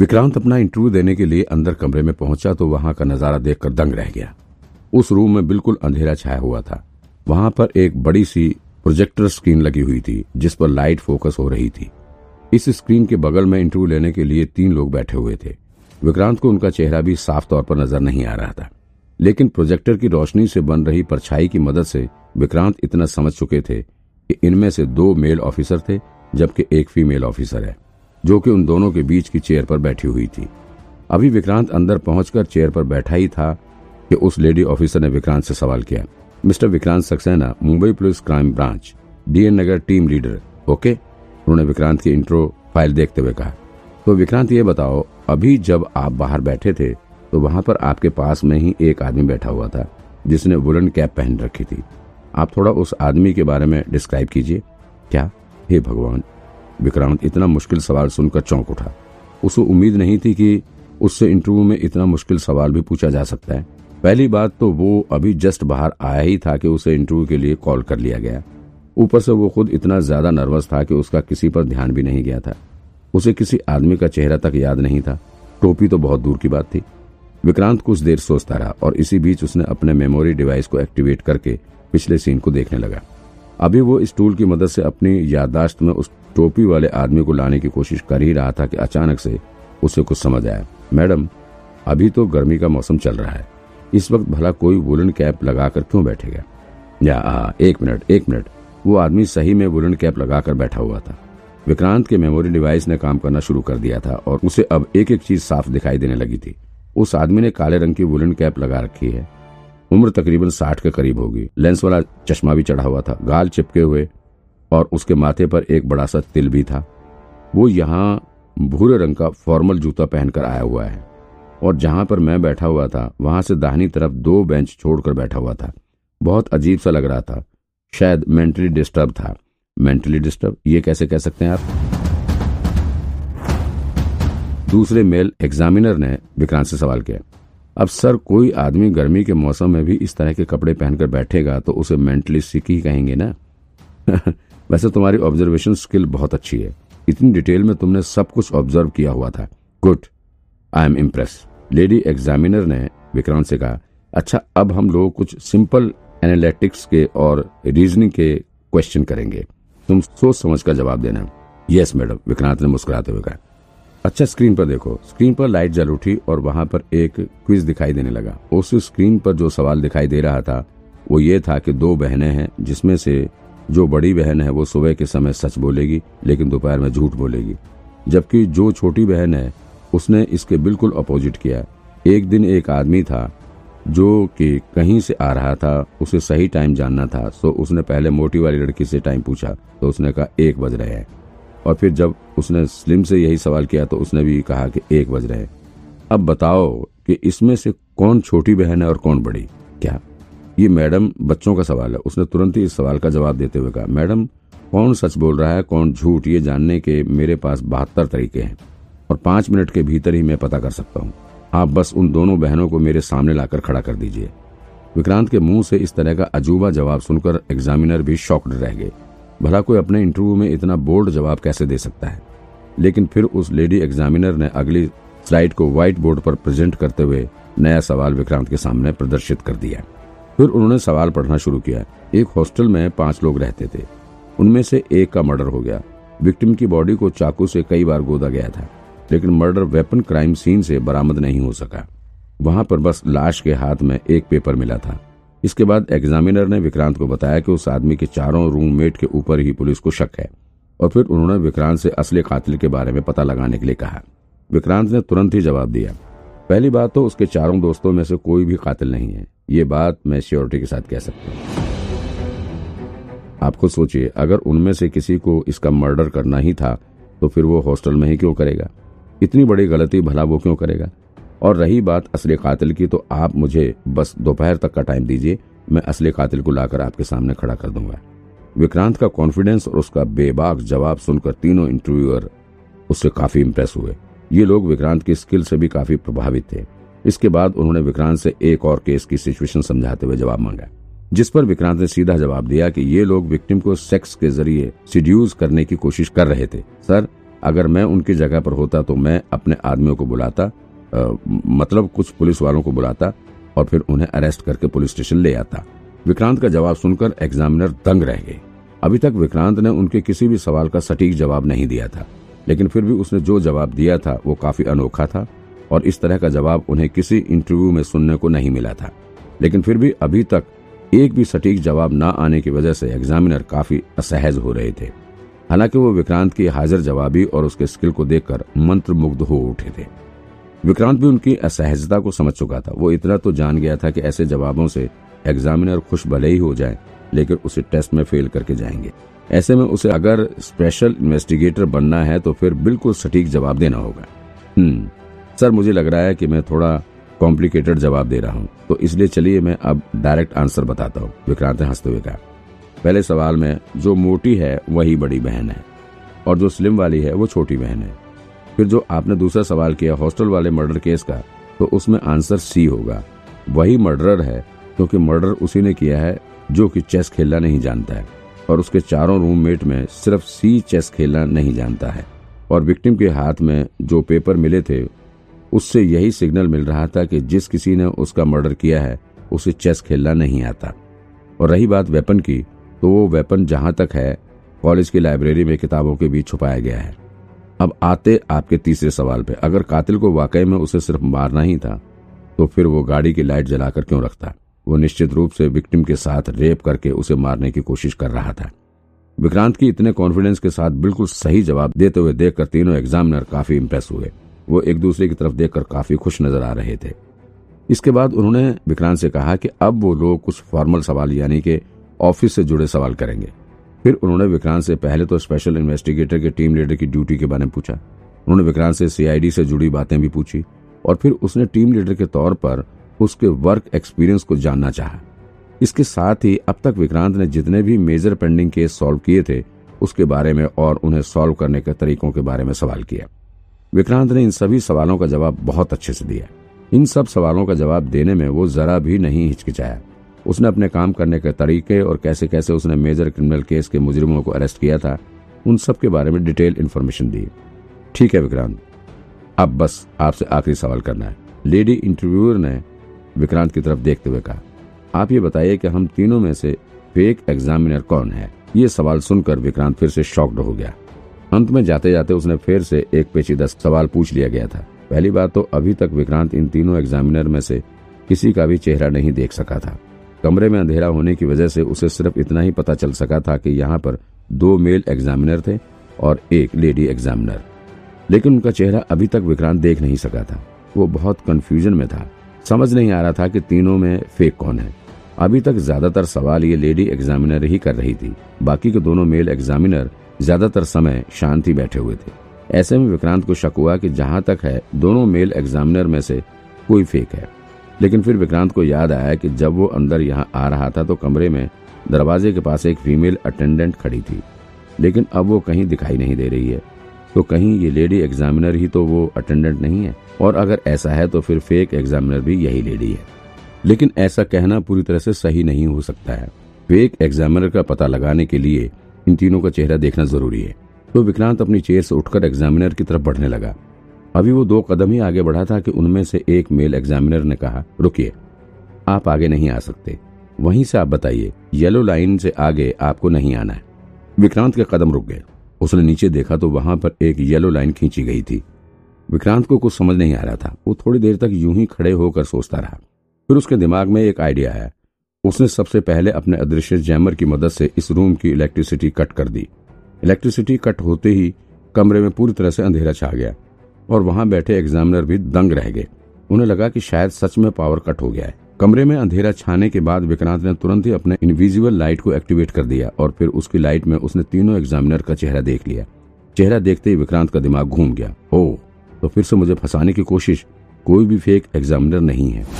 विक्रांत अपना इंटरव्यू देने के लिए अंदर कमरे में पहुँचा तो वहाँ का नज़ारा देखकर दंग रह गया। उस रूम में बिल्कुल अंधेरा छाया हुआ था। वहाँ पर एक बड़ी सी प्रोजेक्टर स्क्रीन लगी हुई थी, जिस पर लाइट फोकस हो रही थी। इस स्क्रीन के बगल में इंटरव्यू लेने के लिए तीन लोग बैठे हुए थे। विक्रांत को उनका चेहरा भी साफ़ तौर पर नज़र नहीं आ रहा था। लेकिन प्रोजेक्टर की रोशनी से बन रही परछाई की मदद से विक्रांत इतना समझ चुके थे कि इनमें से दो मेल ऑफिसर थे, जबकि एक फीमेल ऑफिसर है। जो कि उन दोनों के बीच की चेयर पर बैठी हुई थी। अभी विक्रांत अंदर पहुंचकर चेयर पर बैठा ही था कि उस लेडी ऑफिसर ने विक्रांत से सवाल किया। Mister Vikrant Saxena, Mumbai police crime branch, DN Nagar team leader, okay? उन्होंने विक्रांत की इंट्रो फ़ाइल देखते हुए कहा। तो विक्रांत, ये बताओ, अभी जब आप बाहर बैठे थे तो वहाँ पर आपके पास में ही एक आदमी बैठा हुआ था, जिसने वुलन कैप पहन रखी थी। आप थोड़ा उस आदमी के बारे में डिस्क्राइब कीजिए। क्या? हे भगवान विक्रांत इतना मुश्किल सवाल सुनकर चौंक उठा। उसे उम्मीद नहीं थी कि उससे इंटरव्यू में इतना मुश्किल सवाल भी पूछा जा सकता है। पहली बात तो वो अभी जस्ट बाहर आया ही था कि उसे इंटरव्यू के लिए कॉल कर लिया गया। ऊपर से वो खुद इतना ज़्यादा नर्वस था कि उसका किसी पर ध्यान भी नहीं गया था। उसे किसी आदमी का चेहरा तक याद नहीं था। टोपी तो बहुत दूर की बात थी। विक्रांत कुछ देर सोचता रहा और इसी बीच उसने अपने मेमोरी डिवाइस को एक्टिवेट करके पिछले सीन को देखने लगा। अभी वो इस टूल की मदद से अपनी याददाश्त में उस टोपी वाले आदमी को लाने की कोशिश कर ही रहा था कि अचानक से उसे कुछ समझ आया मैडम अभी तो गर्मी का मौसम चल रहा है। इस वक्त भला कोई वुलन कैप लगाकर क्यों बैठेगा? या आ, एक मिनट एक मिनट। वो आदमी सही में वुलन कैप लगाकर बैठा हुआ था। विक्रांत के मेमोरी डिवाइस ने काम करना शुरू कर दिया था और उसे अब एक एक चीज़ साफ़ दिखाई देने लगी थी। उस आदमी ने काले रंग की वुलन कैप लगा रखी है। उम्र तकरीबन साठ के करीब होगी। लेंस वाला चश्मा भी चढ़ा हुआ था। गाल चिपके हुए और उसके माथे पर एक बड़ा सा तिल भी था। वो यहाँ भूरे रंग का फॉर्मल जूता पहनकर आया हुआ है। और जहाँ पर मैं बैठा हुआ था, वहाँ से दाहिनी तरफ़ दो बेंच छोड़कर बैठा हुआ था। बहुत अजीब सा लग रहा था। शायद मेंटली डिस्टर्ब था। Mentally disturb? ये कैसे कह सकते हैं आप? दूसरे मेल एग्जामिनर ने विक्रांत से सवाल किया। अब सर, कोई आदमी गर्मी के मौसम में भी इस तरह के कपड़े पहनकर बैठेगा तो उसे मेंटली सिक ही कहेंगे ना? वैसे तुम्हारी ऑब्जर्वेशन स्किल बहुत अच्छी है। इतनी डिटेल में तुमने सब कुछ ऑब्ज़र्व किया हुआ था। Good I am impress lady examiner ने विक्रांत से कहा अच्छा अब हम लोग कुछ सिंपल एनालिटिक्स के और रीजनिंग के क्वेश्चन करेंगे। तुम सोच समझ कर जवाब देना। यस मैडम विक्रांत ने मुस्कुराते हुए कहा। अच्छा स्क्रीन पर देखो। स्क्रीन पर लाइट जल उठी और वहाँ पर एक क्विज दिखाई देने लगा। उस स्क्रीन पर जो सवाल दिखाई दे रहा था, वो ये था कि दो बहनें हैं, जिसमें से जो बड़ी बहन है, वो सुबह के समय सच बोलेगी, लेकिन दोपहर में झूठ बोलेगी। जबकि जो छोटी बहन है, उसने इसके बिल्कुल अपोजिट किया। एक दिन एक आदमी था, जो कि कहीं से आ रहा था, उसे सही टाइम जानना था तो उसने पहले मोटी वाली लड़की से टाइम पूछा तो उसने कहा, एक बज रहे हैं। और फिर जब उसने स्लिम से यही सवाल किया तो उसने भी कहा कि एक बज रहे अब बताओ कि इसमें से कौन छोटी बहन है और कौन बड़ी? क्या? ये मैडम बच्चों का सवाल है। उसने तुरंत ही इस सवाल का जवाब देते हुए कहा, मैडम, कौन सच बोल रहा है? कौन झूठ? ये जानने के मेरे पास बहत्तर तरीके हैं और पाँच मिनट के भीतर ही मैं पता कर सकता हूँ। आप बस उन दोनों बहनों को मेरे सामने लाकर खड़ा कर दीजिए। विक्रांत के मुँह से इस तरह का अजूबा जवाब सुनकर एग्जामिनर भी शॉक्ड रह गए। भला कोई अपने इंटरव्यू में इतना बोल्ड जवाब कैसे दे सकता है? लेकिन फिर उस लेडी एग्जामिनर ने अगली स्लाइड को व्हाइट बोर्ड पर प्रेजेंट करते हुए नया सवाल विक्रांत के सामने प्रदर्शित कर दिया। फिर उन्होंने सवाल पढ़ना शुरू किया। एक हॉस्टल में पाँच लोग रहते थे। उनमें से एक का मर्डर हो गया। विक्टिम की बॉडी को चाकू से कई बार गोदा गया था। लेकिन मर्डर वेपन क्राइम सीन से बरामद नहीं हो सका। वहाँ पर बस लाश के हाथ में एक पेपर मिला था। इसके बाद एग्जामिनर ने विक्रांत को बताया कि उस आदमी के चारों रूममेट के ऊपर ही पुलिस को शक है और फिर उन्होंने विक्रांत से असली कातिल के बारे में पता लगाने के लिए कहा। विक्रांत ने तुरंत ही जवाब दिया, पहली बात तो उसके चारों दोस्तों में से कोई भी कातिल नहीं है। ये बात मैं श्योरिटी के साथ कह सकता हूँ। आप खुद सोचिए, अगर उनमें से किसी को इसका मर्डर करना ही था तो फिर वो हॉस्टल में ही क्यों करेगा? इतनी बड़ी गलती भला वो क्यों करेगा? और रही बात असली कातिल की तो आप मुझे बस दोपहर तक का टाइम दीजिए, मैं असली कातिल को लाकर आपके सामने खड़ा कर दूँगा। विक्रांत का कॉन्फिडेंस और उसका बेबाक जवाब सुनकर तीनों इंटरव्यूअर उससे काफ़ी इम्प्रेस हुए। ये लोग विक्रांत की स्किल से भी काफ़ी प्रभावित थे। इसके बाद उन्होंने विक्रांत से एक और केस की सिचुएशन समझाते हुए जवाब मांगा, जिस पर विक्रांत ने सीधा जवाब दिया कि ये लोग विक्टिम को सेक्स के ज़रिए सिड्यूस करने की कोशिश कर रहे थे। सर, अगर मैं उनकी जगह पर होता तो मैं अपने आदमियों को बुलाता आ, मतलब कुछ पुलिस वालों को बुलाता और फिर उन्हें अरेस्ट करके पुलिस स्टेशन ले आता। विक्रांत का जवाब सुनकर एग्जामिनर दंग रह गए। अभी तक विक्रांत ने उनके किसी भी सवाल का सटीक जवाब नहीं दिया था लेकिन फिर भी उसने जो जवाब दिया था वो काफ़ी अनोखा था और इस तरह का जवाब उन्हें किसी इंटरव्यू में सुनने को नहीं मिला था। लेकिन फिर भी अभी तक एक भी सटीक जवाब न आने की वजह से एग्जामिनर काफ़ी असहज हो रहे थे। हालाँकि वो विक्रांत की हाजिर जवाबी और उसके स्किल को देखकर मंत्र मुग्ध हो उठे थे। विक्रांत भी उनकी असहजता को समझ चुका था। वो इतना तो जान गया था कि ऐसे जवाबों से एग्जामिनर खुश भले ही हो जाए, लेकिन उसे टेस्ट में फेल करके जाएँगे। ऐसे में उसे अगर स्पेशल इन्वेस्टिगेटर बनना है तो फिर बिल्कुल सटीक जवाब देना होगा। हम्म सर, मुझे लग रहा है कि मैं थोड़ा कॉम्प्लिकेटेड जवाब दे रहा हूँ तो इसलिए चलिए मैं अब डायरेक्ट आंसर बताता हूँ, विक्रांत ने हँसते हुए कहा। पहले सवाल में, जो मोटी है, वही बड़ी बहन है, और जो स्लिम वाली है, वो छोटी बहन है। फिर जो आपने दूसरा सवाल किया, हॉस्टल वाले मर्डर केस का तो उसमें आंसर सी होगा। वही मर्डरर है, क्योंकि मर्डर उसी ने किया है जो कि चेस खेलना नहीं जानता है, और उसके चारों रूममेट में सिर्फ़ सी चेस खेलना नहीं जानता है। और विक्टिम के हाथ में जो पेपर मिले थे, उससे यही सिग्नल मिल रहा था कि जिस किसी ने उसका मर्डर किया है, उसे चेस खेलना नहीं आता। और रही बात वेपन की तो वो वेपन जहाँ तक है, कॉलेज की लाइब्रेरी में किताबों के बीच छुपाया गया है। अब आते आपके तीसरे सवाल पे। अगर कातिल को वाकई में उसे सिर्फ़ मारना ही था तो फिर वो गाड़ी की लाइट जलाकर क्यों रखता? वो निश्चित रूप से विक्टिम के साथ रेप करके उसे मारने की कोशिश कर रहा था। विक्रांत की इतने कॉन्फिडेंस के साथ बिल्कुल सही जवाब देते हुए देखकर तीनों एग्जामिनर काफ़ी इम्प्रेस हुए। वो एक दूसरे की तरफ़ देखकर काफ़ी खुश नज़र आ रहे थे। इसके बाद उन्होंने विक्रांत से कहा कि अब वो लोग कुछ फॉर्मल सवाल यानी कि ऑफ़िस से जुड़े सवाल करेंगे। फिर उन्होंने विक्रांत से पहले तो स्पेशल इन्वेस्टिगेटर के टीम लीडर की ड्यूटी के बारे में पूछा। उन्होंने विक्रांत से सीआईडी से जुड़ी बातें भी पूछी और फिर उसने टीम लीडर के तौर पर उसके वर्क एक्सपीरियंस को जानना चाहा। इसके साथ ही अब तक विक्रांत ने जितने भी मेजर पेंडिंग केस सॉल्व किए थे, उसके बारे में और उन्हें सॉल्व करने के तरीकों के बारे में सवाल किया। विक्रांत ने इन सभी सवालों का जवाब बहुत अच्छे से दिया। इन सब सवालों का जवाब देने में वो जरा भी नहीं हिचकिचाया। उसने अपने काम करने के तरीके और कैसे कैसे उसने मेजर क्रिमिनल केस के मुजरिमों को अरेस्ट किया था, उन सब के बारे में डिटेल इन्फॉर्मेशन दी। ठीक है विक्रांत, अब बस आपसे आखिरी सवाल करना है। लेडी इंटरव्यूअर ने विक्रांत की तरफ़ देखते हुए कहा, आप ये बताइए कि हम तीनों में से फेक एग्जामिनर कौन है? ये सवाल सुनकर विक्रांत फिर से शॉक्ड हो गया। अंत में जाते जाते उसने फिर से एक पेचीदा सवाल पूछ लिया गया था। पहली बात तो अभी तक विक्रांत इन तीनों एग्जामिनर में से किसी का भी चेहरा नहीं देख सका था। कमरे में अंधेरा होने की वजह से उसे सिर्फ़ इतना ही पता चल सका था कि यहाँ पर दो मेल एग्जामिनर थे और एक लेडी एग्जामिनर। लेकिन उनका चेहरा अभी तक विक्रांत देख नहीं सका था। वो बहुत कंफ्यूजन में था। समझ नहीं आ रहा था कि तीनों में फेक कौन है। अभी तक ज़्यादातर सवाल ये लेडी एग्जामिनर ही कर रही थी। बाकी के दोनों मेल एग्जामिनर ज़्यादातर समय शांति बैठे हुए थे। ऐसे में विक्रांत को शक हुआ कि जहाँ तक है, दोनों मेल एग्जामिनर में से कोई फेक है। लेकिन फिर विक्रांत को याद आया कि जब वो अंदर यहाँ आ रहा था तो कमरे में दरवाजे के पास एक फीमेल अटेंडेंट खड़ी थी। लेकिन अब वो कहीं दिखाई नहीं दे रही है। तो कहीं ये लेडी एग्जामिनर ही तो वो अटेंडेंट नहीं है। और अगर ऐसा है तो फिर फेक एग्जामिनर भी यही लेडी है। लेकिन ऐसा कहना पूरी तरह से सही नहीं हो सकता है। फेक एग्जामिनर का पता लगाने के लिए इन तीनों का चेहरा देखना ज़रूरी है। तो विक्रांत अपनी चेयर से उठकर एग्जामिनर की तरफ़ बढ़ने लगा। अभी वो दो कदम ही आगे बढ़ा था कि उनमें से एक मेल एग्जामिनर ने कहा, रुकिए, आप आगे नहीं आ सकते। वहीं से आप बताइए, येलो लाइन से आगे आपको नहीं आना है। विक्रांत के कदम रुक गए। उसने नीचे देखा तो वहाँ पर एक येलो लाइन खींची गई थी। विक्रांत को कुछ समझ नहीं आ रहा था। वो थोड़ी देर तक यूँ ही खड़े होकर सोचता रहा। फिर उसके दिमाग में एक आइडिया आया। उसने सबसे पहले अपने अदृश्य जैमर की मदद से इस रूम की इलेक्ट्रिसिटी कट कर दी। इलेक्ट्रिसिटी कट होते ही कमरे में पूरी तरह से अंधेरा छा गया। और वहाँ बैठे एग्जामिनर भी दंग रह गए। उन्हें लगा कि शायद सच में पावर कट हो गया है। कमरे में अंधेरा छाने के बाद विक्रांत ने तुरंत ही अपने इनविजिबल लाइट को एक्टिवेट कर दिया और फिर उसकी लाइट में उसने तीनों एग्जामिनर का चेहरा देख लिया। चेहरा देखते ही विक्रांत का दिमाग घूम गया। ओ तो फिर से मुझे फंसाने की कोशिश? कोई भी फेक एग्जामिनर नहीं है।